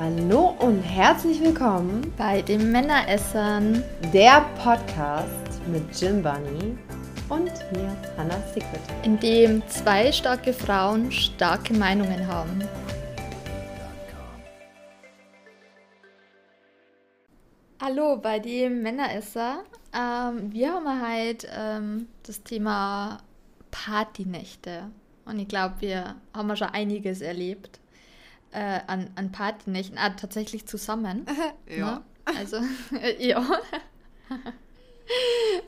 Hallo und herzlich willkommen bei den Männeressern, der Podcast mit Jim Bunny und mir, Hannah Secret. in dem zwei starke Frauen starke Meinungen haben. Hallo bei den Männeresser. Ähm, wir haben heute ähm, das Thema Partynächte. Und ich glaube, wir haben schon einiges erlebt äh, an, an Partynächten. Ah, tatsächlich zusammen. Ja. Ne? Also, ja.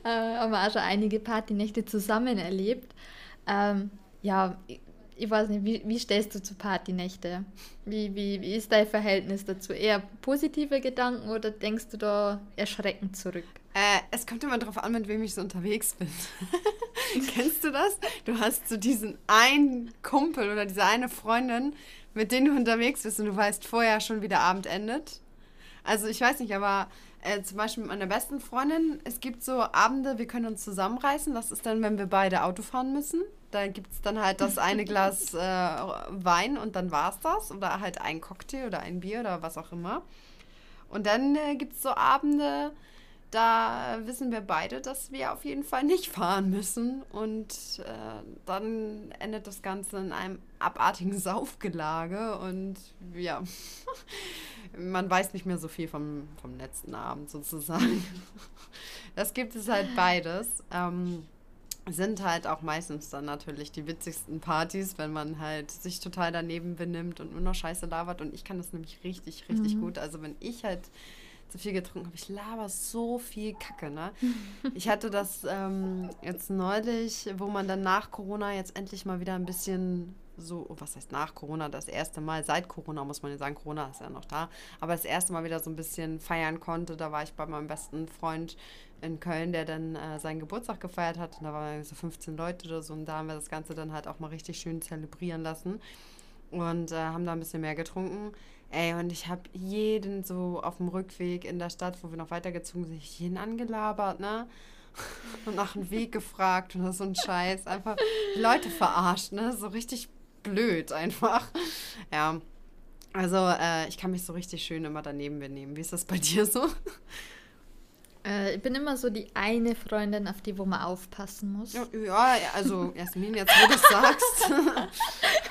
äh, haben wir auch schon einige Partynächte zusammen erlebt. Ähm, ja, ich, ich weiß nicht, wie, wie stehst du zu Partynächte? Wie, wie, wie ist dein Verhältnis dazu? Eher positive Gedanken oder denkst du da erschreckend zurück? Äh, es kommt immer darauf an, mit wem ich so unterwegs bin. Kennst du das? Du hast so diesen einen Kumpel oder diese eine Freundin, mit denen du unterwegs bist und du weißt vorher schon, wie der Abend endet. Also ich weiß nicht, aber äh, zum Beispiel mit meiner besten Freundin, es gibt so Abende, wir können uns zusammenreißen. Das ist dann, wenn wir beide Auto fahren müssen. Da gibt es dann halt das eine Glas äh, Wein und dann war es das. Oder halt ein Cocktail oder ein Bier oder was auch immer. Und dann äh, gibt es so Abende, da wissen wir beide, dass wir auf jeden Fall nicht fahren müssen. Und äh, dann endet das Ganze in einem abartigen Saufgelage. Und ja, man weiß nicht mehr so viel vom, vom letzten Abend sozusagen. Das gibt es halt beides. Ähm, sind halt auch meistens dann natürlich die witzigsten Partys, wenn man halt sich total daneben benimmt und nur noch Scheiße labert. Und ich kann das nämlich richtig, richtig Mhm. gut. Also wenn ich halt zu viel getrunken habe, ich laber so viel Kacke, ne? Ich hatte das ähm, jetzt neulich, wo man dann nach Corona jetzt endlich mal wieder ein bisschen so, oh, was heißt nach Corona, das erste Mal, seit Corona muss man ja sagen, Corona ist ja noch da, aber das erste Mal wieder so ein bisschen feiern konnte, da war ich bei meinem besten Freund in Köln, der dann äh, seinen Geburtstag gefeiert hat und da waren so 15 Leute oder so und da haben wir das Ganze dann halt auch mal richtig schön zelebrieren lassen und äh, haben da ein bisschen mehr getrunken. Ey, und ich habe jeden so auf dem Rückweg in der Stadt, wo wir noch weitergezogen sind, jeden angelabert, ne? Und nach dem Weg gefragt und so ein Scheiß. Einfach die Leute verarscht, ne? So richtig blöd einfach. Ja. Also, äh, ich kann mich so richtig schön immer daneben benehmen. Wie ist das bei dir so? Äh, ich bin immer so die eine Freundin, auf die wo man aufpassen muss. Ja, ja, also Jasmin, jetzt wo du es sagst.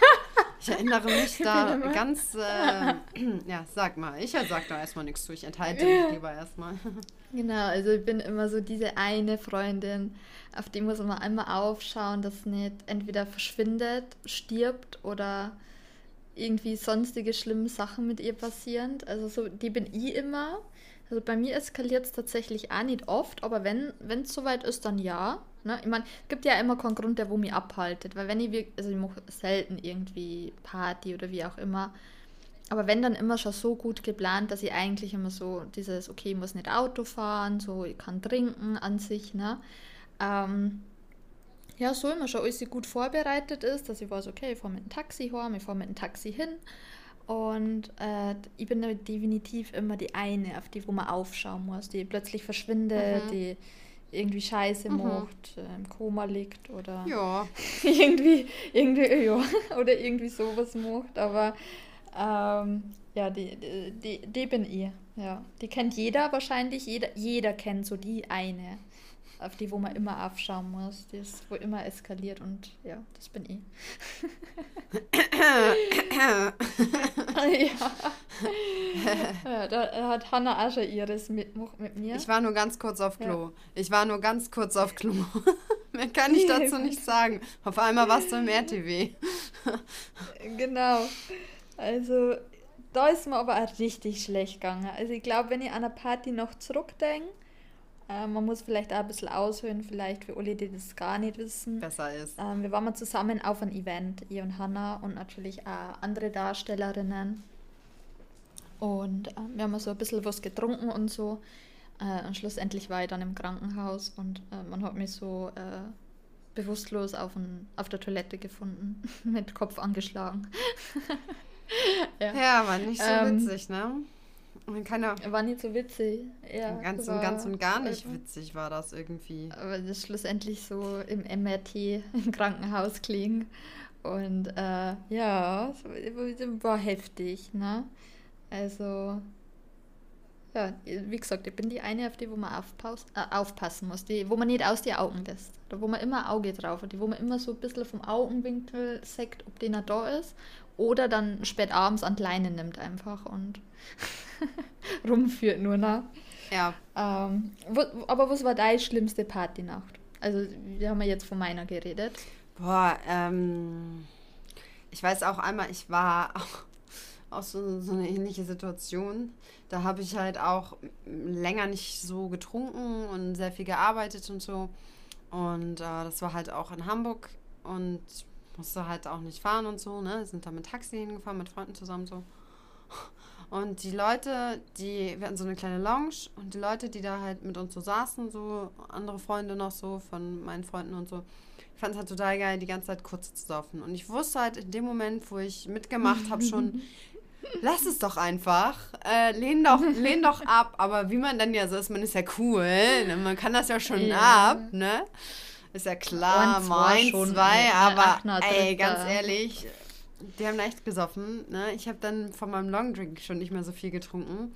Ich erinnere mich da ganz, äh, ja, sag mal, ich sag da erstmal nichts zu, ich enthalte mich lieber erstmal. Genau, also ich bin immer so diese eine Freundin, auf die muss man einmal aufschauen, dass nicht entweder verschwindet, stirbt oder irgendwie sonstige schlimme Sachen mit ihr passieren. Also so, die bin ich immer. Also bei mir eskaliert es tatsächlich auch nicht oft, aber wenn es soweit ist, dann ja. Ne? Ich meine, es gibt ja immer keinen Grund, der wo mich abhaltet, weil wenn ich, wirk- also ich mache selten irgendwie Party oder wie auch immer, aber wenn dann immer schon so gut geplant, dass ich eigentlich immer so dieses, okay, ich muss nicht Auto fahren, so ich kann trinken an sich, ne? Ähm, ja, so immer schon alles gut vorbereitet ist, dass ich weiß, okay, ich fahre mit dem Taxi heim, ich fahre mit dem Taxi hin. Und äh, ich bin definitiv immer die eine, auf die, wo man aufschauen muss, die plötzlich verschwindet, Mhm. die irgendwie Scheiße Mhm. macht, äh, im Koma liegt oder Ja, irgendwie, irgendwie, ja, oder irgendwie sowas macht, aber ähm, ja, die, die, die, die bin ich, ja. Die kennt jeder wahrscheinlich, jeder, jeder kennt so die eine, auf die, wo man immer aufschauen muss, die ist, wo immer eskaliert und ja, das bin ich. ja. ja, da hat Hannah auch schon ihres mitgemacht mit mir. ich war nur ganz kurz auf Klo. Ich war nur ganz kurz auf Klo. Mehr kann ich dazu nicht sagen. Auf einmal warst du im RTW. Genau. Also, da ist mir aber auch richtig schlecht gegangen. Also, ich glaube, wenn ich an einer Party noch zurückdenke, äh, man muss vielleicht auch ein bisschen aushören, vielleicht für alle, die das gar nicht wissen. Besser ist. Ähm, wir waren mal zusammen auf ein Event, ich und Hannah und natürlich auch andere Darstellerinnen. Und ähm, wir haben so ein bisschen was getrunken und so. Äh, und schlussendlich war ich dann im Krankenhaus und äh, man hat mich so äh, bewusstlos auf, ein, auf der Toilette gefunden, mit Kopf angeschlagen. ja. Ja, war nicht so Ähm, witzig, ne? Und keiner, War nicht so witzig. Ja, ganz und ganz und gar nicht witzig war das irgendwie. Aber das schlussendlich so im MRT im Krankenhaus gelegen. Und äh, ja, war- heftig, ne? Also, ja, wie gesagt, ich bin die eine, auf die wo man aufpaus, äh, aufpassen muss, die, wo man nicht aus die Augen lässt. Da wo man immer Auge drauf hat, die wo man immer so ein bisschen vom Augenwinkel sagt, ob der da ist. Oder dann spät abends an Leine nimmt einfach und rumführt nur noch. Ja. Ähm, wo, aber was war deine schlimmste Partynacht? Also, wir haben ja jetzt von meiner geredet. Boah, ähm, ich weiß auch einmal, ich war auch, auch so, so eine ähnliche Situation. Da habe ich halt auch länger nicht so getrunken und sehr viel gearbeitet und so. Und äh, das war halt auch in Hamburg und musste halt auch nicht fahren und so, ne? Sind da mit Taxi hingefahren, mit Freunden zusammen so. Und die Leute, die, wir hatten so eine kleine Lounge und die Leute, die da halt mit uns so saßen, so andere Freunde noch so von meinen Freunden und so, ich fand es halt total geil, die ganze Zeit kurz zu saufen. Und ich wusste halt in dem Moment, wo ich mitgemacht habe, schon, lass es doch einfach, äh, lehn, doch, lehn doch ab. Aber wie man dann ja so ist, man ist ja cool, ne? man kann das ja schon ja. ab, ne? Ist ja klar, mein, zwei, aber ey, ganz ehrlich, die haben leicht gesoffen. Ne? Ich habe dann von meinem Longdrink schon nicht mehr so viel getrunken.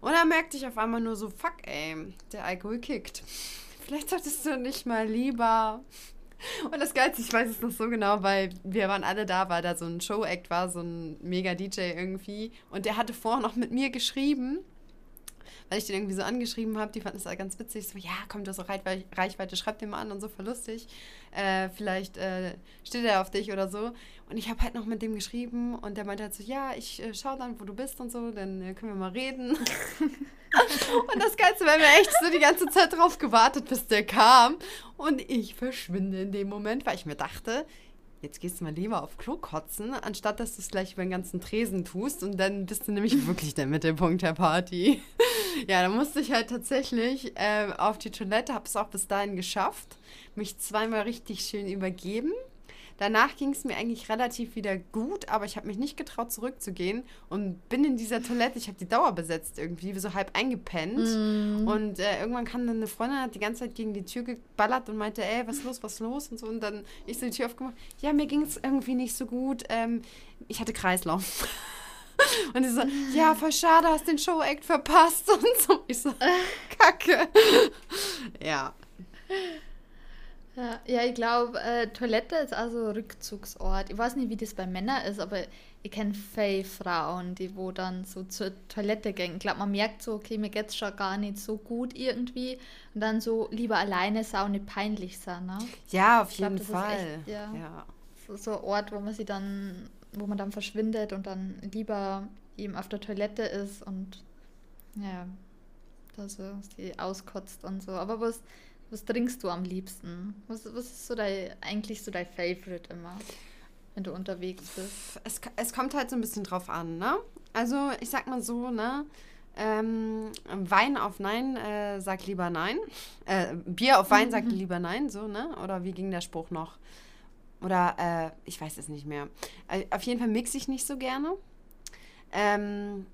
Und dann merkte ich auf einmal nur so, fuck, ey, der Alkohol kickt. Vielleicht solltest du nicht mal lieber. Und das Geilste, ich weiß es noch so genau, weil wir waren alle da, weil da so ein Show-Act war, so ein Mega-DJ irgendwie. Und der hatte vorher noch mit mir geschrieben weil ich den irgendwie so angeschrieben habe. Die fanden es ganz witzig. So, ja, komm, du hast auch Reichweite, schreib den mal an und so, voll lustig. Äh, vielleicht äh, steht er auf dich oder so. Und ich habe halt noch mit dem geschrieben und der meinte halt so, ja, ich äh, schau dann, wo du bist und so, dann äh, können wir mal reden. und das Geilste, wir haben ja echt so die ganze Zeit drauf gewartet, bis der kam. Und ich verschwinde in dem Moment, weil ich mir dachte, jetzt gehst du mal lieber auf Klo kotzen, anstatt dass du es gleich über den ganzen Tresen tust und dann bist du nämlich wirklich der Mittelpunkt der Party. ja, da musste ich halt tatsächlich äh, auf die Toilette, habe es auch bis dahin geschafft, mich zweimal richtig schön übergeben Danach ging es mir eigentlich relativ wieder gut, aber ich habe mich nicht getraut, zurückzugehen und bin in dieser Toilette. Ich habe die Dauer besetzt irgendwie, so halb eingepennt. Mm. Und äh, irgendwann kam dann eine Freundin, hat die ganze Zeit gegen die Tür geballert und meinte, ey, was ist los, was ist los und so. Und dann ich so die Tür aufgemacht. Ja, mir ging es irgendwie nicht so gut. Ähm, ich hatte Kreislauf. Und die so, ja, voll schade, hast den Show-Act verpasst und so. Ich so, kacke. ja. Ja, ja ich glaube, äh, Toilette ist also Rückzugsort. Ich weiß nicht, wie das bei Männern ist, aber ich kenne viele Frauen, die wo dann so zur Toilette gehen. Ich glaube, man merkt so, okay, mir geht es schon gar nicht so gut irgendwie. Und dann so lieber alleine sau nicht peinlich sein, ne? Ja, auf jeden glaub, Fall. Echt, ja, ja. So, so ein Ort, wo man sie dann, wo man dann verschwindet und dann lieber eben auf der Toilette ist und ja, da so sie auskotzt und so. Aber was was trinkst du am liebsten? Was, was ist so dein, eigentlich so dein Favorite immer, wenn du unterwegs bist? Es, es kommt halt so ein bisschen drauf an, ne? Also ich sag mal so, ne? Ähm, Wein auf Nein äh, sagt lieber Nein. Äh, Bier auf Wein sagt lieber Nein, so, ne? Oder wie ging der Spruch noch? Oder äh, ich weiß es nicht mehr. Äh, auf jeden Fall mixe ich nicht so gerne. Ähm,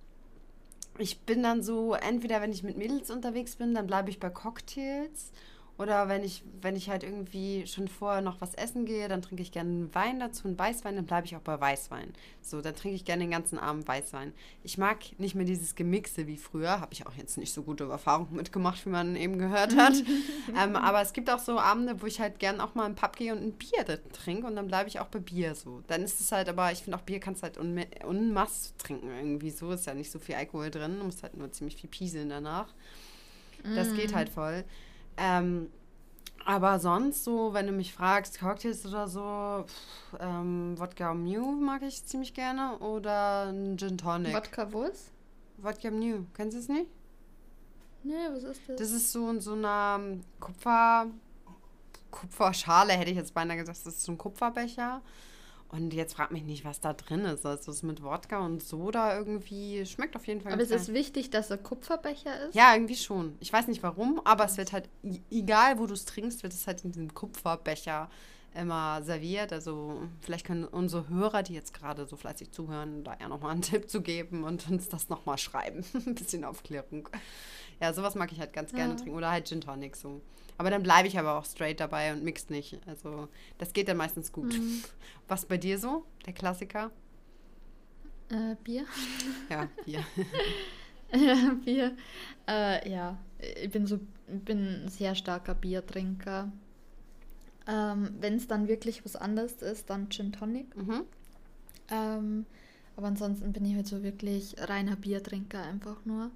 ich bin dann so, entweder wenn ich mit Mädels unterwegs bin, dann bleibe ich bei Cocktails oder wenn ich, wenn ich halt irgendwie schon vorher noch was essen gehe, dann trinke ich gerne einen Wein dazu, einen Weißwein, dann bleibe ich auch bei Weißwein. So, dann trinke ich gerne den ganzen Abend Weißwein. Ich mag nicht mehr dieses Gemixe wie früher, habe ich auch jetzt nicht so gute Erfahrungen mitgemacht, wie man eben gehört hat. ähm, aber es gibt auch so Abende, wo ich halt gerne auch mal einen Pub gehe und ein Bier trinke und dann bleibe ich auch bei Bier so. Dann ist es halt, aber ich finde auch Bier kannst halt un unmass trinken irgendwie so, ist ja nicht so viel Alkohol drin, du musst halt nur ziemlich viel pieseln danach. Das mm. geht halt voll. Ähm, aber sonst so, wenn du mich fragst, Cocktails oder so, pff, ähm, Wodka Mew mag ich ziemlich gerne oder ein Gin Tonic. Wodka was? Wodka Mew, kennst du es nicht? Nee, was ist das? Das ist so in so einer Kupfer, Kupferschale, hätte ich jetzt beinahe gesagt. Das ist so ein Kupferbecher. Und jetzt frag mich nicht, was da drin ist. Also es ist mit Wodka und Soda irgendwie. Schmeckt auf jeden Fall. Aber ist es wichtig, dass er Kupferbecher ist? Ja, irgendwie schon. Ich weiß nicht warum, aber es wird halt, egal wo du es trinkst, wird es halt in diesem Kupferbecher immer serviert. Also vielleicht können unsere Hörer, die jetzt gerade so fleißig zuhören, da ja nochmal einen Tipp zu geben und uns das nochmal schreiben. Ein bisschen Aufklärung. Ja, sowas mag ich halt ganz gerne ja. trinken. Oder halt Gin Tonic so. Aber dann bleibe ich aber auch straight dabei und mixt nicht. Also das geht dann meistens gut. Mhm. Was bei dir so? Der Klassiker? Äh, Bier. Ja, Bier. ja, Bier. Äh, ja, ich bin so, bin ein sehr starker Biertrinker. Ähm, Wenn es dann wirklich was anderes ist, dann Gin Tonic. Mhm. Ähm, aber ansonsten bin ich halt so wirklich reiner Biertrinker einfach nur.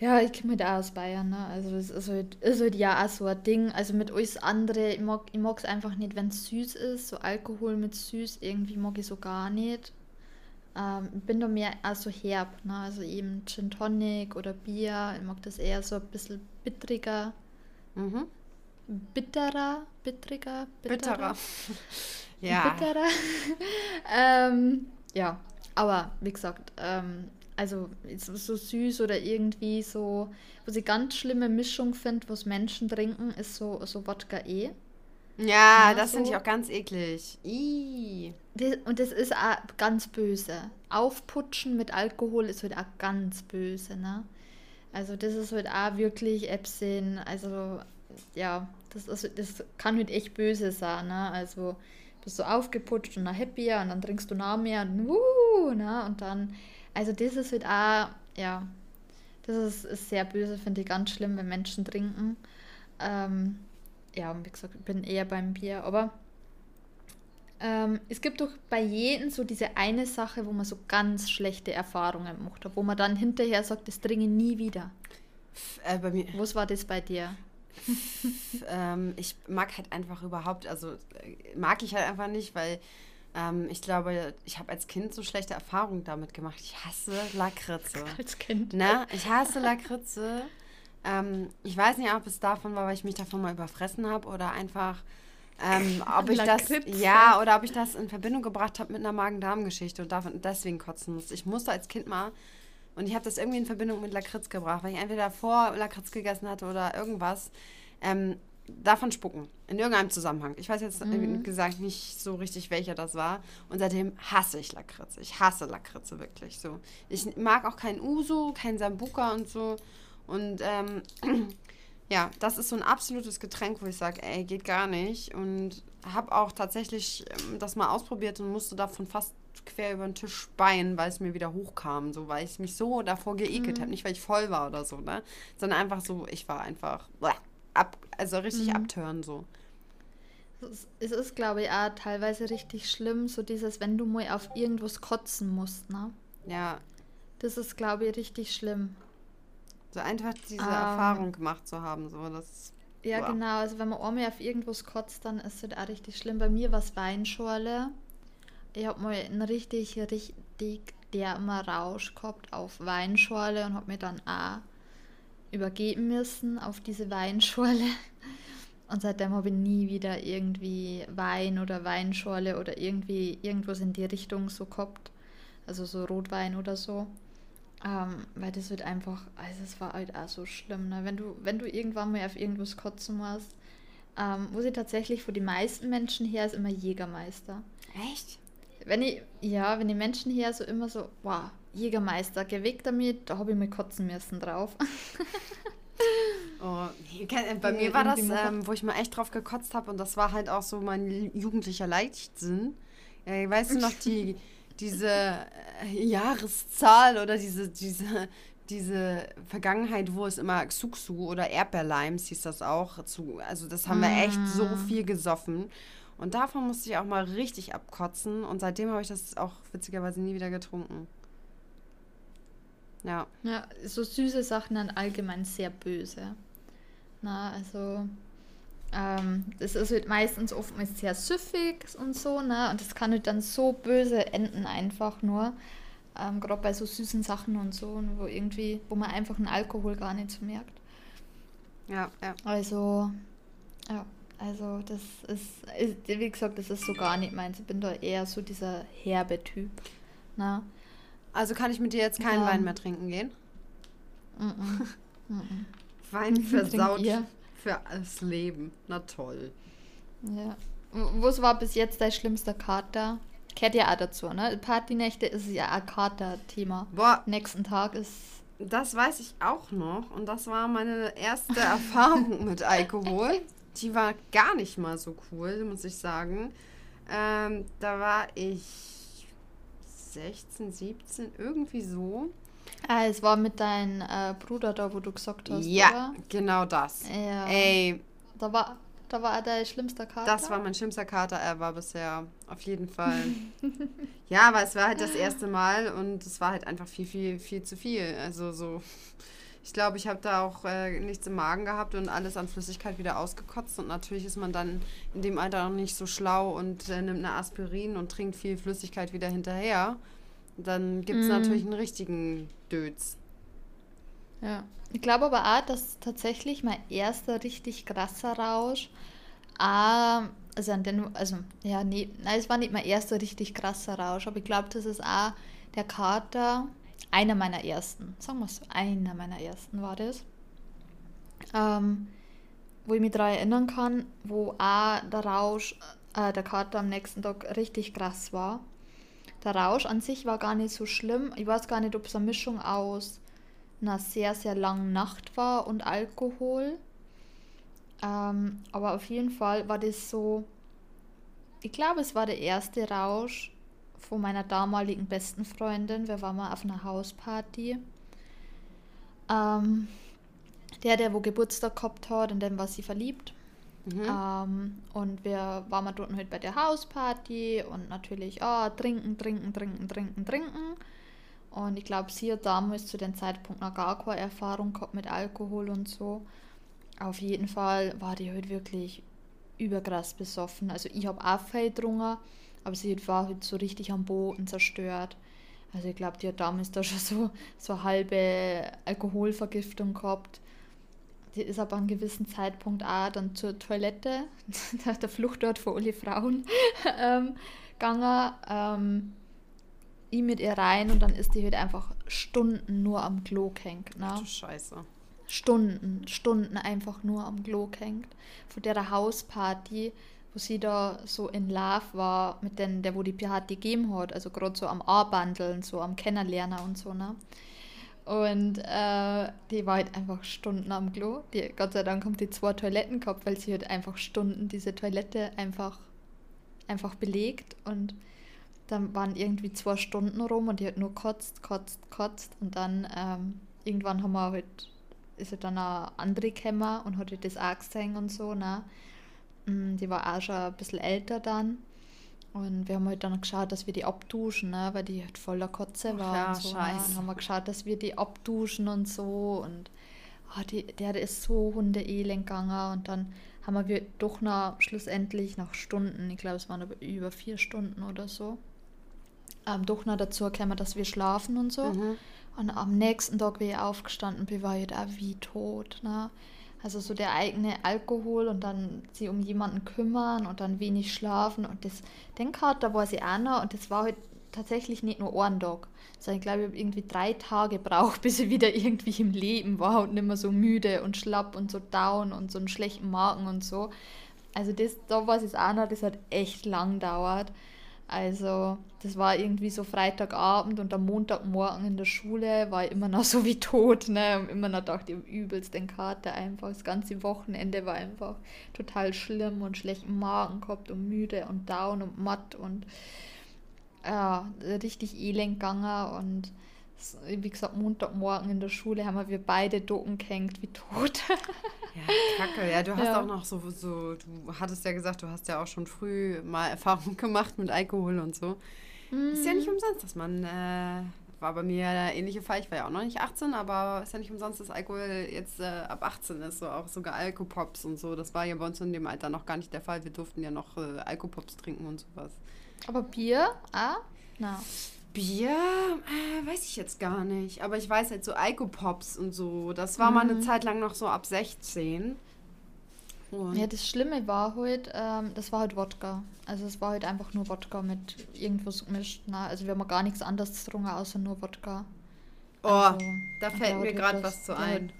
Ja, ich komme halt auch aus Bayern, ne? Also das ist halt, ist halt ja auch so ein Ding. Also mit alles andere, ich mag ich es einfach nicht, wenn es süß ist. So Alkohol mit süß, irgendwie mag ich so gar nicht. Ähm, ich bin da mehr auch so herb, ne? Also eben Gin Tonic oder Bier. Ich mag das eher so ein bisschen bittriger. Mhm. Bitterer, bittriger, Bitterer. ja. bitterer. ähm, ja, aber wie gesagt, ähm, also so, so süß oder irgendwie so, was ich ganz schlimme Mischung finde, was Menschen trinken, ist so, so Wodka E. Ja, Ja, das finde so. ich auch ganz eklig. Ih. Das, und das ist auch ganz böse. Aufputschen mit Alkohol ist halt auch ganz böse, ne? Also das ist halt auch wirklich Epsin, also ja, das, ist, das kann halt echt böse sein, ne? Also bist du aufgeputscht und dann happier und dann trinkst du noch mehr und wuh, ne? Und dann, also das ist halt auch, ja, das ist, ist sehr böse, finde ich ganz schlimm, wenn Menschen trinken. Ähm, ja, und wie gesagt, ich bin eher beim Bier, aber ähm, es gibt doch bei jedem so diese eine Sache, wo man so ganz schlechte Erfahrungen gemacht hat, wo man dann hinterher sagt, das trinke nie wieder. Äh, bei mir, Was war das bei dir? ähm, ich mag halt einfach überhaupt, also äh, mag ich halt einfach nicht, weil ähm, ich glaube, ich habe als Kind so schlechte Erfahrungen damit gemacht. Ich hasse Lakritze. Als Kind. Ne? Ich hasse Lakritze. Ähm, ich weiß nicht, ob es davon war, weil ich mich davon mal überfressen habe oder einfach, ähm, ob ich das, ja, oder ob ich das in Verbindung gebracht habe mit einer Magen-Darm-Geschichte und davon, deswegen kotzen musste. Ich musste als Kind mal und ich habe das irgendwie in Verbindung mit Lakritz gebracht, weil ich entweder vor Lakritz gegessen hatte oder irgendwas. Ähm, davon spucken. In irgendeinem Zusammenhang. Ich weiß jetzt äh, gesagt nicht so richtig, welcher das war. Und seitdem hasse ich Lakritze. Ich hasse Lakritze wirklich so. Ich mag auch kein Uso, kein Sambuka und so. Und ähm, ja, das ist so ein absolutes Getränk, wo ich sage, ey, geht gar nicht. Und habe auch tatsächlich ähm, das mal ausprobiert und musste davon fast quer über den Tisch speien, weil es mir wieder hochkam. So, weil ich mich so davor geekelt habe. Nicht, weil ich voll war oder so, ne? Sondern einfach so, ich war einfach bleh, ab, also richtig abtören so. Es ist- glaube ich, auch teilweise richtig schlimm, so dieses, wenn du mal auf irgendwas kotzen musst, ne? Ja, Das ist, glaube ich, richtig schlimm. so einfach diese Ähm. Erfahrung gemacht zu haben, so das. Ja, Boah. genau. Also wenn man einmal auf irgendwas kotzt, dann ist es auch richtig schlimm. Bei mir war es Weinschorle. Ich habe mal einen richtig, richtig dermer Rausch gehabt auf Weinschorle und habe mir dann auch übergeben müssen auf diese Weinschorle. Und seitdem habe ich nie wieder irgendwie Wein oder Weinschorle oder irgendwie irgendwas in die Richtung so gehabt. Also so Rotwein oder so. Ähm, weil das wird einfach, also es war halt auch so schlimm, ne? Wenn du, wenn du irgendwann mal auf irgendwas kotzen musst, ähm, muss ich tatsächlich von den meisten Menschen her ist immer Jägermeister. Echt? Wenn ich, ja, wenn die Menschen her so immer so, wow, Jägermeister, weg damit, da habe ich mal kotzen müssen drauf. Oh, äh, bei mir war das, ähm, wo ich mal echt drauf gekotzt habe und das war halt auch so mein jugendlicher Leichtsinn. Äh, weißt du noch, die, diese äh, Jahreszahl oder diese, diese, diese Vergangenheit, wo es immer Xuxu oder Erdbeerlimes hieß das auch. Zu, also das haben wir echt so viel gesoffen. Und davon musste ich auch mal richtig abkotzen und seitdem habe ich das auch witzigerweise nie wieder getrunken. Ja. Ja, so süße Sachen dann allgemein sehr böse. Na, also, ähm, das ist halt meistens oftmals sehr süffig und so, ne? Und das kann halt dann so böse enden einfach nur. Ähm, Gerade bei so süßen Sachen und so, wo irgendwie, wo man einfach einen Alkohol gar nicht so merkt. Ja, ja. Also, ja, also das ist, ist, wie gesagt, das ist so gar nicht meins. Ich bin da eher so dieser herbe Typ. Na, Also kann ich mit dir jetzt keinen Ja. Wein mehr trinken gehen? mm -mm. Wein versaut für das Leben. Na toll. Ja. Was war bis jetzt dein schlimmster Kater? Gehört ja auch dazu, ne? Partynächte ist ja ein Kater-Thema. Boah, Nächsten Tag ist. das weiß ich auch noch. Und das war meine erste Erfahrung mit Alkohol. Die war gar nicht mal so cool, muss ich sagen. Ähm, da war ich 16, 17, irgendwie so. Ah, es war mit deinem äh, Bruder da, wo du gesagt hast, Ja, oder? genau das. Ja. Ey, Da war, da war dein schlimmster Kater. das war mein schlimmster Kater ever bisher. Auf jeden Fall. ja, aber es war halt das erste Mal und es war halt einfach viel, viel, viel zu viel. Also so. Ich glaube, ich habe da auch äh, nichts im Magen gehabt und alles an Flüssigkeit wieder ausgekotzt. Und natürlich ist man dann in dem Alter noch nicht so schlau und äh, nimmt eine Aspirin und trinkt viel Flüssigkeit wieder hinterher. Dann gibt es Mhm. natürlich einen richtigen Döds. Ja. Ich glaube aber auch, dass tatsächlich mein erster richtig krasser Rausch, ah, also an den, also, ja, nee, nein, es war nicht mein erster richtig krasser Rausch, aber ich glaube, das ist auch der Kater, einer meiner ersten, sagen wir so, einer meiner ersten war das, ähm, wo ich mich daran erinnern kann, wo auch der Rausch, äh, der Kater am nächsten Tag richtig krass war. Der Rausch an sich war gar nicht so schlimm. Ich weiß gar nicht, ob es eine Mischung aus einer sehr, sehr langen Nacht war und Alkohol. Ähm, aber auf jeden Fall war das so, ich glaube, es war der erste Rausch von meiner damaligen besten Freundin. Wir waren mal auf einer Hausparty. Ähm, der, der wo Geburtstag gehabt hat, in dem war sie verliebt. Mhm. Ähm, und wir waren mal dort halt bei der Hausparty und natürlich ah, trinken, trinken, trinken, trinken, trinken. Und ich glaube, sie hat damals zu dem Zeitpunkt noch gar keine Erfahrung gehabt mit Alkohol und so. Auf jeden Fall war die halt wirklich überkrass besoffen. Also ich habe auch viel getrunken, aber sie war halt so richtig am Boden zerstört. Also ich glaube, die hat damals da schon so, so eine halbe Alkoholvergiftung gehabt. Die ist aber an einem gewissen Zeitpunkt auch dann zur Toilette, der Fluchtort für alle Frauen, ähm, gegangen. Ähm, ich mit ihr rein und dann ist die halt einfach Stunden nur am Klo gehängt. Ne? Ach du Scheiße. Stunden, Stunden einfach nur am Klo gehängt. Von der Hausparty, wo sie da so in Love war, mit den, der wo die Party gegeben hat, also gerade so am Arbeiten, so am Kennenlernen und so, ne? Und äh, die war halt einfach Stunden am Klo. Die, Gott sei Dank haben die zwei Toiletten gehabt, weil sie halt einfach Stunden diese Toilette einfach, einfach belegt und dann waren irgendwie zwei Stunden rum und die hat nur kotzt, kotzt, kotzt und dann ähm, irgendwann haben wir halt, ist halt dann eine andere gekommen und hat halt das auch gesehen und so, ne? Mm, Die war auch schon ein bisschen älter dann und wir haben halt dann geschaut, dass wir die abduschen, ne? weil die halt voller Kotze war ja, und so. Ne? scheiße. Und haben wir geschaut, dass wir die abduschen und so und ah, die, der ist so hundeelend gegangen und dann haben wir doch noch schlussendlich nach Stunden, ich glaube es waren aber über vier Stunden oder so, ähm, doch noch dazu gekommen, dass wir schlafen und so. Mhm. Und am nächsten Tag, wie ich aufgestanden bin, war ich da wie tot. Ne? Also so der eigene Alkohol und dann sie um jemanden kümmern und dann wenig schlafen. Und das, den Kater war sie auch noch und das war halt tatsächlich nicht nur ein Tag. Sondern ich glaube, ich habe irgendwie drei Tage gebraucht, bis ich wieder irgendwie im Leben war und nicht mehr so müde und schlapp und so down und so einen schlechten Magen und so. Also das, da war es auch noch, das hat echt lang gedauert. Also, das war irgendwie so Freitagabend und am Montagmorgen in der Schule war ich immer noch so wie tot, ne? Und immer noch dachte ich, übelst den Kater einfach. Das ganze Wochenende war einfach total schlimm und schlechten Magen gehabt und müde und down und matt und ja, richtig elend gegangen und wie gesagt, Montagmorgen in der Schule haben wir beide Docken gehängt wie tot. Ja, kacke. Ja, du hast Ja. auch noch so, so, du hattest ja gesagt, du hast ja auch schon früh mal Erfahrung gemacht mit Alkohol und so. Ist ja nicht Mhm. umsonst, dass man, äh, war bei mir der ähnliche Fall, ich war ja auch noch nicht 18, aber ist ja nicht umsonst, dass Alkohol jetzt äh, ab 18 ist, so auch sogar Alkopops und so. Das war ja bei uns in dem Alter noch gar nicht der Fall. Wir durften ja noch äh, Alkopops trinken und sowas. Aber Bier? Ah? Na. Bier, äh, weiß ich jetzt gar nicht. Aber ich weiß halt so Alkopops und so. Das war mal eine Mhm. Zeit lang noch so ab 16. Und Ja, das Schlimme war halt, ähm, das war halt Wodka. Also es war halt einfach nur Wodka mit irgendwas gemischt. Ne? Also wir haben gar nichts anderes getrunken, außer nur Wodka. oh, Also, da fällt mir gerade halt was zu ein.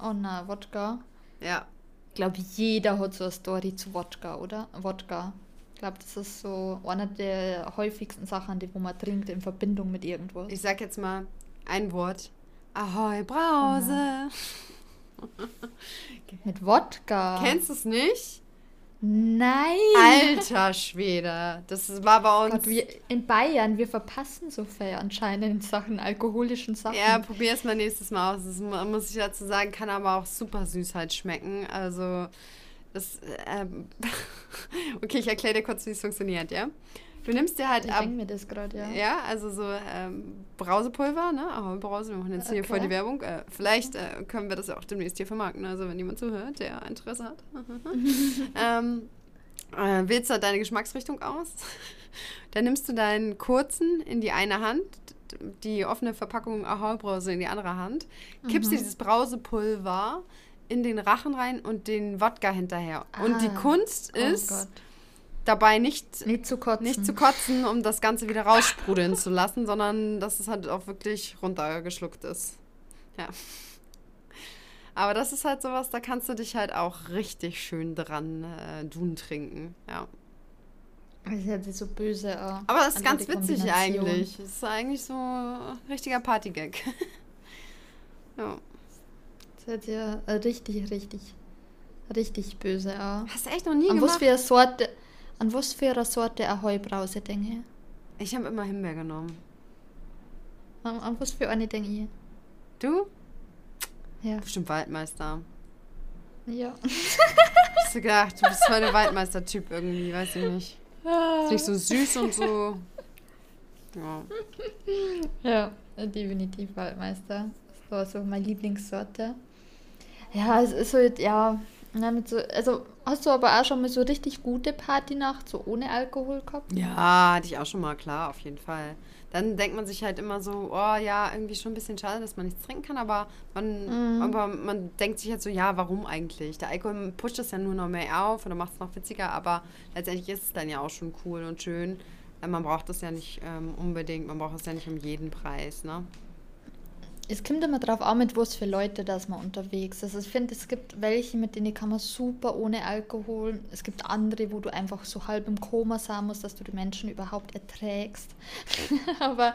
Oh na, Wodka. Ja. Ich glaube, jeder hat so eine Story zu Wodka, oder? Wodka. Ich glaube, das ist so eine der häufigsten Sachen, die wo man trinkt in Verbindung mit irgendwas. Ich sag jetzt mal ein Wort. Ahoi, Brause. Mit Wodka. Kennst du es nicht? Nein! Alter Schwede. Das war bei uns. Gott, wir in Bayern, wir verpassen so viel anscheinend in Sachen alkoholischen Sachen. Ja, probier es mal nächstes Mal aus. Das muss ich dazu sagen, kann aber auch super süß halt schmecken. Also, das. Ähm okay, ich erkläre dir kurz, wie es funktioniert, ja? Du nimmst dir halt ich ab. mir das gerade, ja. Ja, also so ähm, Brausepulver, ne? Ahoi-Brause, wir machen jetzt okay. hier voll die Werbung. Äh, vielleicht äh, können wir das ja auch demnächst hier vermarkten, also wenn jemand zuhört, der Interesse hat. ähm, äh, wählst du deine Geschmacksrichtung aus. Dann nimmst du deinen kurzen in die eine Hand, die offene Verpackung Ahoi-Brause in die andere Hand, kippst mhm. dir dieses Brausepulver in den Rachen rein und den Wodka hinterher. Ah. Und die ah. Kunst oh ist... Oh dabei nicht, nicht, zu kotzen. nicht zu kotzen, um das Ganze wieder raussprudeln zu lassen, sondern dass es halt auch wirklich runtergeschluckt ist. Ja. Aber das ist halt sowas, da kannst du dich halt auch richtig schön dran äh, dun trinken. Ja. Das ist jetzt so böse. Äh, Aber das ist ganz witzig eigentlich. Das ist eigentlich so ein richtiger Partygag. ja. Das hört ja richtig, richtig, richtig böse an. Hast du echt noch nie Und gemacht? Was für eine Sorte, an was für eine Sorte Ahoi-Brause denke ich? habe immer Himbeer genommen. An, an, was für eine denke ich? Du? Ja. Bestimmt Waldmeister. Ja. Hast du gedacht, du bist voll der Waldmeister-Typ irgendwie, weiß ich nicht. Ist nicht so süß und so. Ja. Ja, definitiv Waldmeister. Das war so meine Lieblingssorte. Ja, es ist halt, ja, ja, mit so, also hast du aber auch schon mal so richtig gute Partynacht, so ohne Alkohol gehabt? Ja, hatte ich auch schon mal, klar, auf jeden Fall. Dann denkt man sich halt immer so, oh ja, irgendwie schon ein bisschen schade, dass man nichts trinken kann, aber man, mhm. aber man denkt sich halt so, ja, warum eigentlich? Der Alkohol pusht es ja nur noch mehr auf oder macht es noch witziger, aber letztendlich ist es dann ja auch schon cool und schön. Man braucht es ja nicht ähm, unbedingt, man braucht es ja nicht um jeden Preis, ne? Es kommt immer drauf an, mit was für Leute das man unterwegs ist. Also ich finde, es gibt welche, mit denen kann man super ohne Alkohol. Es gibt andere, wo du einfach so halb im Koma sein musst, dass du die Menschen überhaupt erträgst. Aber,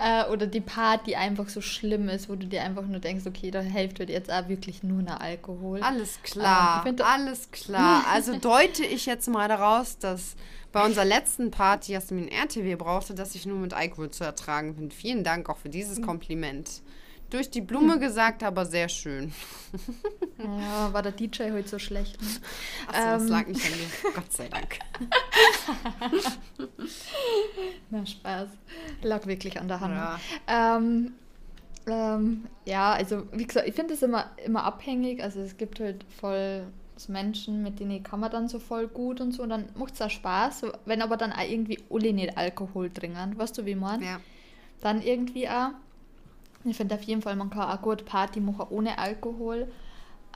äh, oder die Party einfach so schlimm ist, wo du dir einfach nur denkst, okay, da hilft halt jetzt auch wirklich nur nach Alkohol. Alles klar, ähm, alles klar. Also deute ich jetzt mal daraus, dass bei unserer letzten Party Jasmin RTW brauchte, dass ich nur mit Alkohol zu ertragen bin. Vielen Dank auch für dieses Kompliment durch die Blume hm. gesagt, aber sehr schön. Ja, war der DJ heute so schlecht? Ne? Achso, ähm, das lag nicht an mir. Gott sei Dank. Na, Spaß. Lag wirklich an der Hand. Ja, ähm, ähm, ja also wie gesagt, ich finde es immer, immer abhängig. Also es gibt halt voll Menschen, mit denen kann man dann so voll gut und so. Und dann macht es auch Spaß. Wenn aber dann auch irgendwie alle nicht Alkohol trinken, weißt du, wie man? Ja. Dann irgendwie auch ich finde auf jeden Fall, man kann auch gut Party machen ohne Alkohol.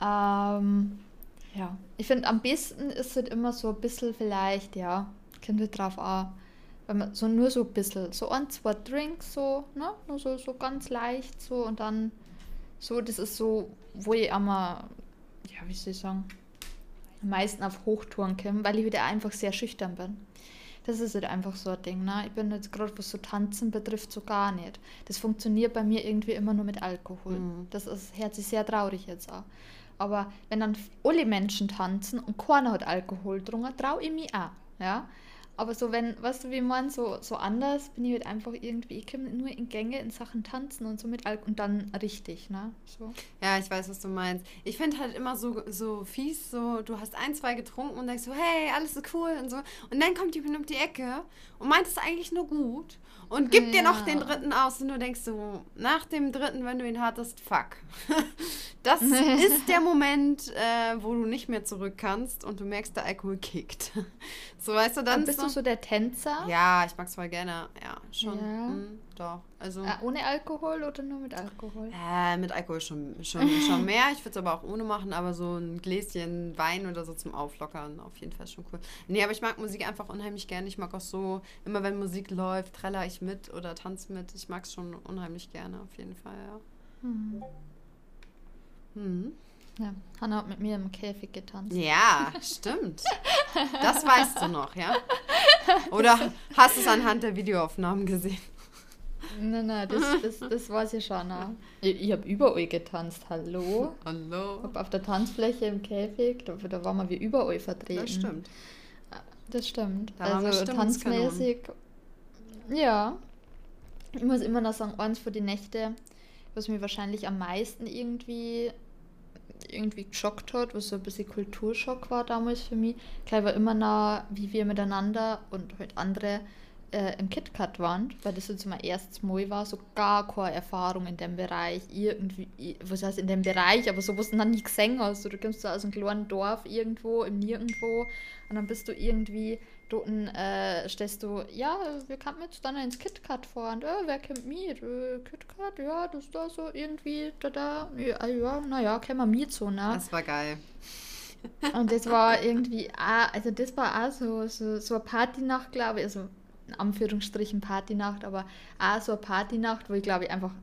Ähm, ja, ich finde am besten ist es immer so ein bisschen vielleicht, ja, kommt halt drauf an, wenn man so nur so ein bisschen, so ein, zwei Drinks, so, ne, nur so, so ganz leicht so und dann so, das ist so, wo ich einmal, ja, wie soll ich sagen, am meisten auf Hochtouren komme, weil ich wieder einfach sehr schüchtern bin. Das ist halt einfach so ein Ding. Ne? Ich bin jetzt gerade, was so Tanzen betrifft, so gar nicht. Das funktioniert bei mir irgendwie immer nur mit Alkohol. Mhm. Das ist, hört sich sehr traurig jetzt auch. Aber wenn dann alle Menschen tanzen und keiner hat Alkohol getrunken, traue ich mich auch. Ja? Aber so, wenn, weißt du, wie man so, so anders bin ich halt einfach irgendwie, ich komme nur in Gänge in Sachen Tanzen und so mit Alkohol und dann richtig, ne? So. Ja, ich weiß, was du meinst. Ich finde halt immer so, so fies, so, du hast ein, zwei getrunken und denkst so, hey, alles ist cool und so. Und dann kommt jemand um die Ecke und meint es eigentlich nur gut und gib ja. dir noch den dritten aus und du denkst so, nach dem dritten, wenn du ihn hattest, fuck. Das ist der Moment, äh, wo du nicht mehr zurück kannst und du merkst, der Alkohol kickt. So, weißt du, dann. Bist so, du so der Tänzer? Ja, ich mag's voll gerne. Ja, schon. Ja. Mhm, doch. Also, äh, ohne Alkohol oder nur mit Alkohol? Äh, mit Alkohol schon, schon, schon mehr. Ich würde es aber auch ohne machen, aber so ein Gläschen Wein oder so zum Auflockern auf jeden Fall schon cool. Nee, aber ich mag Musik einfach unheimlich gerne. Ich mag auch so, immer wenn Musik läuft, treller ich mit oder tanze mit. Ich mag es schon unheimlich gerne, auf jeden Fall, ja. Mhm. Mhm. Ja, Hanna hat mit mir im Käfig getanzt. Ja, stimmt. Das weißt du noch, ja? Oder hast du es anhand der Videoaufnahmen gesehen? Nein, nein, das, das, das weiß ich schon. Noch. Ich, ich habe überall getanzt, hallo. Hallo. Hab auf der Tanzfläche im Käfig, da, da waren wir überall vertreten. Das stimmt. Das stimmt. Da also tanzmäßig. Ja. Ich muss immer noch sagen, eins für die Nächte, was mich wahrscheinlich am meisten irgendwie irgendwie geschockt hat, was so ein bisschen Kulturschock war damals für mich. Gleich war immer noch, wie wir miteinander und halt andere äh, im KitKat waren, weil das jetzt mein erstes Mal war, so gar keine Erfahrung in dem Bereich, irgendwie, was heißt in dem Bereich, aber so, du noch nie gesehen hast. Du kommst so aus einem kleinen Dorf irgendwo, im Nirgendwo und dann bist du irgendwie dort, äh, stellst du, ja, wir können jetzt dann ins KitKat fahren, äh, wer kennt mit? Äh, KitKat, ja, das da so irgendwie, da, da, ja, ja naja, können wir mit so, ne? Das war geil. Und das war irgendwie, also das war auch so, so, so eine Partynacht, glaube ich, also in Anführungsstrichen Partynacht, aber auch so eine Partynacht, wo ich glaube ich einfach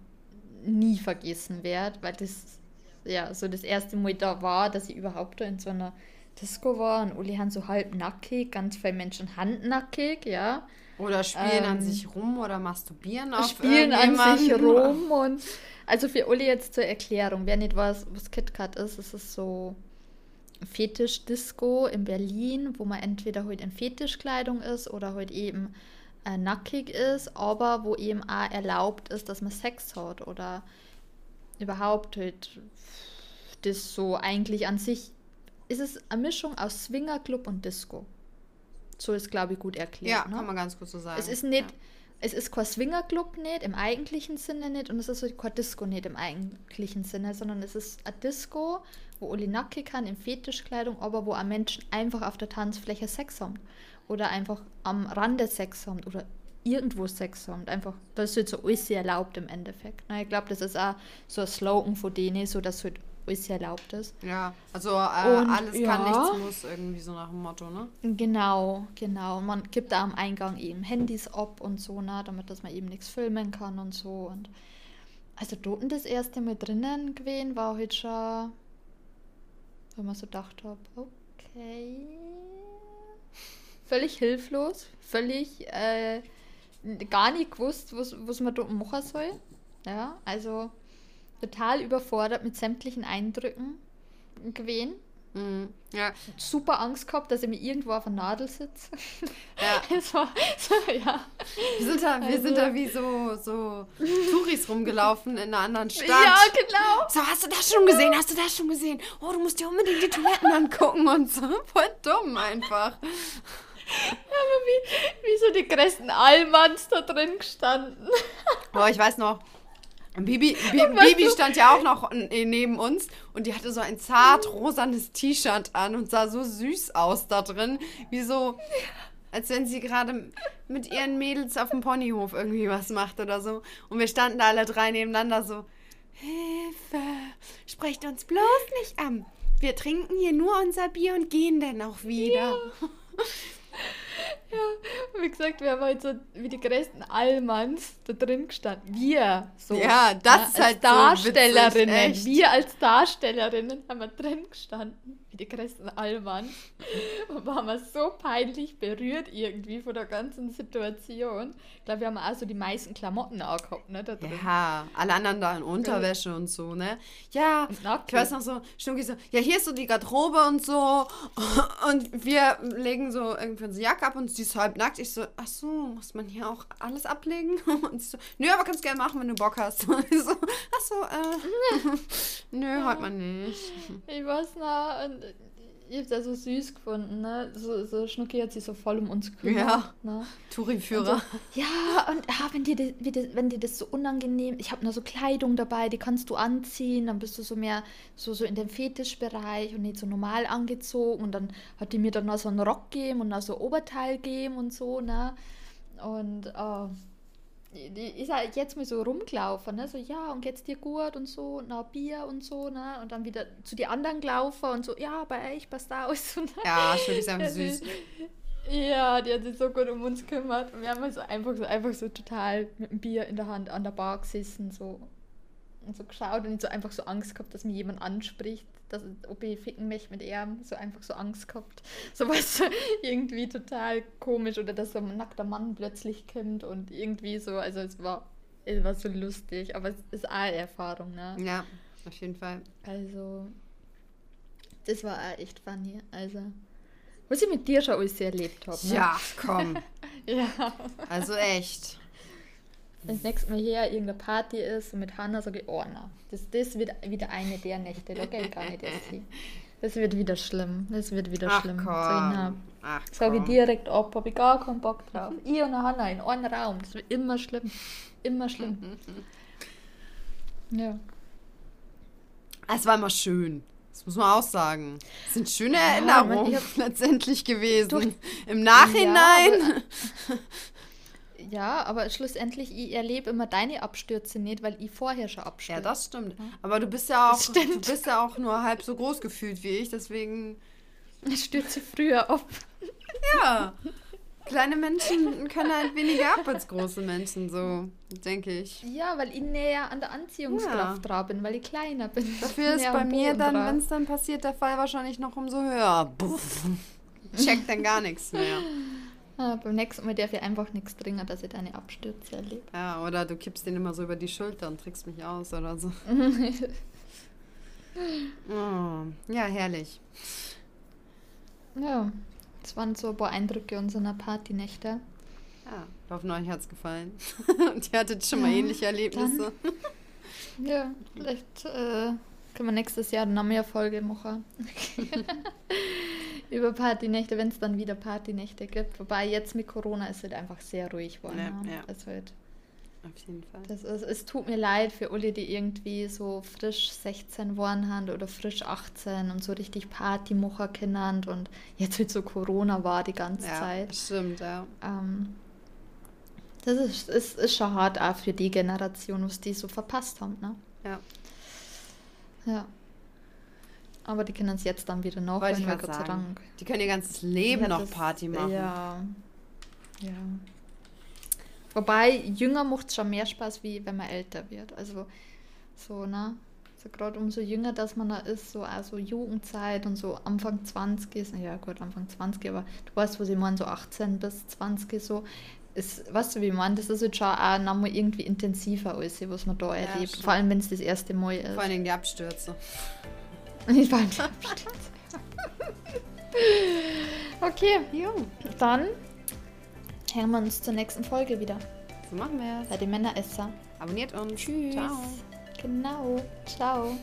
nie vergessen werde, weil das ja so das erste Mal da war, dass ich überhaupt da in so einer Disco war und alle haben so halb nackig, ganz viele Menschen handnackig, ja. Oder spielen an Ähm, sich rum oder masturbieren auf spielen an sich rum und also für alle jetzt zur Erklärung, wer nicht weiß, was KitKat ist, es ist so Fetisch-Disco in Berlin, wo man entweder heute in Fetischkleidung ist oder heute eben äh, nackig ist, aber wo eben auch erlaubt ist, dass man Sex hat oder überhaupt halt das so eigentlich an sich ist es eine Mischung aus Swingerclub und Disco. So ist glaube ich gut erklärt. Ja, ne? kann man ganz gut so sagen. Es ist nicht, Ja. es ist kein Swingerclub nicht im eigentlichen Sinne nicht und es ist kein Disco nicht im eigentlichen Sinne, sondern es ist ein Disco, wo Uli nackig kann in Fetischkleidung, aber wo auch Menschen einfach auf der Tanzfläche Sex haben oder einfach am Rande Sex haben oder irgendwo Sex haben. Einfach, das ist jetzt so alles erlaubt im Endeffekt. Na, ich glaube, das ist auch so ein Slogan von denen, so dass halt alles erlaubt ist. Ja, also äh, Und, alles kann, ja. nichts muss, irgendwie so nach dem Motto, ne? Genau, genau. Man gibt da am Eingang eben Handys ab und so, ne, damit dass man eben nichts filmen kann und so. Und also dort das erste Mal drinnen gewesen, war halt schon, wenn man so gedacht habe, okay. Völlig hilflos, völlig äh, gar nicht gewusst, was, was man dort machen soll. Ja, also total überfordert mit sämtlichen Eindrücken gewesen Mhm. Ja, super Angst gehabt, dass ich mir irgendwo auf einer Nadel sitze. ja. War so, ja. Wir sind da, wir Also- sind da wie so, so Touris rumgelaufen in einer anderen Stadt. Ja, genau. So, hast du das schon gesehen? Hast du das schon gesehen? Oh, du musst dir unbedingt die Toiletten angucken und so. Voll dumm einfach. Aber wie, wie so die größten Allmanns da drin gestanden. Oh, ich weiß noch. Bibi, Bi, Bibi stand ja auch noch n- neben uns und die hatte so ein zart rosanes T-Shirt an und sah so süß aus da drin. Wie so, als wenn sie gerade mit ihren Mädels auf dem Ponyhof irgendwie was macht oder so. Und wir standen da alle drei nebeneinander so, Hilfe, sprecht uns bloß nicht an. Wir trinken hier nur unser Bier und gehen dann auch wieder. Ja, wie gesagt, wir haben halt so wie die größten Allmanns da drin gestanden. Wir, so. Ja, das ist als halt so Darstellerinnen. witzig, echt. wir als Darstellerinnen haben wir drin gestanden, die größten Allmanns. Und waren wir so peinlich berührt irgendwie von der ganzen Situation. Ich glaube, wir haben auch so die meisten Klamotten auch gehabt, ne, da drin. Ja, alle anderen da in Unterwäsche und so, ne? Ja, ich weiß noch so, Schnucki so, ja, hier ist so die Garderobe und so. Und wir legen so irgendwie unsere Jacke ab und sie ist halb nackt. Ich so, ach so, muss man hier auch alles ablegen? Und sie so, nö, aber kannst gerne machen, wenn du Bock hast. Und ich so, ach so, äh, nö, heute mal nicht. Ich weiß noch, und ich hab's ja so süß gefunden, ne? So, so Schnucki hat sich so voll um uns gekümmert. Ja. Ne? Touri-Führer. Ja, und ah, wenn, dir das, das, wenn dir das so unangenehm ich habe nur so Kleidung dabei, die kannst du anziehen, dann bist du so mehr so, so in dem Fetischbereich und nicht so normal angezogen. Und dann hat die mir dann noch so einen Rock gegeben und noch so ein Oberteil gegeben und so, ne? Und oh, ist halt jetzt mal so rumgelaufen, ne? So, ja, und geht's dir gut und so, und noch Bier und so, ne? Und dann wieder zu den anderen gelaufen und so, ja, bei euch passt aus. Und Ja, Schnucki ist einfach ja, süß. Ja, die hat sich so gut um uns gekümmert. Und wir haben also einfach so, einfach so total mit dem Bier in der Hand an der Bar gesessen so, und so geschaut und so einfach so Angst gehabt, dass mir jemand anspricht, dass, ob ich ficken möchte mit ihm. So einfach so Angst gehabt. So was irgendwie total komisch oder dass so ein nackter Mann plötzlich kommt und irgendwie so, also es war Es war so lustig, aber es ist eine Erfahrung, ne? Ja, auf jeden Fall. Also, das war auch echt funny. Also, was ich mit dir schon alles erlebt habe. Ne? Ja, komm. ja. Also echt. Wenn das nächste Mal hier irgendeine Party ist und mit Hannah sage ich, oh na, das, das wird wieder eine der Nächte, da geht gar nicht erst hin. Das wird wieder schlimm. Das wird wieder Ach, schlimm. komm. Ach, Sage ich direkt ab, habe ich gar keinen Bock drauf. Ich und Hanna in einem Raum. Das wird immer schlimm. Immer schlimm. ja. Es war immer schön. Das muss man auch sagen. Es sind schöne Ja, Erinnerungen man- letztendlich gewesen. Durch- Im Nachhinein. Ja, aber schlussendlich, ich erlebe immer deine Abstürze nicht, weil ich vorher schon abstürze. Ja, das stimmt. Aber du bist ja auch, du bist ja auch nur halb so groß gefühlt wie ich, deswegen. Ich stürze früher ab. Ja. Kleine Menschen können halt weniger ab als große Menschen, so denke ich. Ja, weil ich näher an der Anziehungskraft dran bin, weil ich kleiner bin. Dafür ist bei mir dann, wenn es dann passiert, der Fall wahrscheinlich noch umso höher. Buff. Checkt dann gar nichts mehr. Ah, beim nächsten Mal darf ich einfach nichts trinken, dass ich deine Abstürze erlebe. Ja, oder du kippst den immer so über die Schulter und trickst mich aus oder so. Oh, ja, herrlich. ja, das waren so ein paar Eindrücke unserer Partynächte. Ja, ich hoffe, euch hat es gefallen. und ihr hattet schon mal Ja, ähnliche Erlebnisse. Ja, vielleicht äh, können wir nächstes Jahr noch mehr Folge machen. Über Partynächte, wenn es dann wieder Partynächte gibt. Wobei jetzt mit Corona ist es einfach sehr ruhig geworden. Ja, ne? ja. Es, wird, Auf jeden Fall. das ist, es tut mir leid für alle, die irgendwie so frisch 16 geworden haben oder frisch 18 und so richtig Party machen können und jetzt halt so Corona war die ganze ja, Zeit. stimmt, ja. Ähm, das ist, ist, ist schon hart auch für die Generation, was die so verpasst haben. Ne? Ja. Ja. Aber die können es jetzt dann wieder noch, Wollte ich Gott sei sagen. Dank. Die können ihr ganzes Leben Ja, noch das- Party machen. Ja. Ja. Wobei, jünger macht es schon mehr Spaß, wie wenn man älter wird. Also, so, ne? So gerade umso jünger, dass man da ist, so also Jugendzeit und so Anfang 20 ist, ja gut, Anfang 20, aber du weißt, was ich meine, so 18 bis 20 so, ist, weißt du, wie ich meine, das ist jetzt schon auch nochmal irgendwie intensiver alles, was man da Ja, erlebt, stimmt. vor allem wenn es das erste Mal ist. Vor Dingen die Abstürze. Ich war nicht Okay, Jo, dann hören wir uns zur nächsten Folge wieder. so machen wir es. Bei den Männeresser. Abonniert uns. Tschüss. Ciao. Genau. Ciao.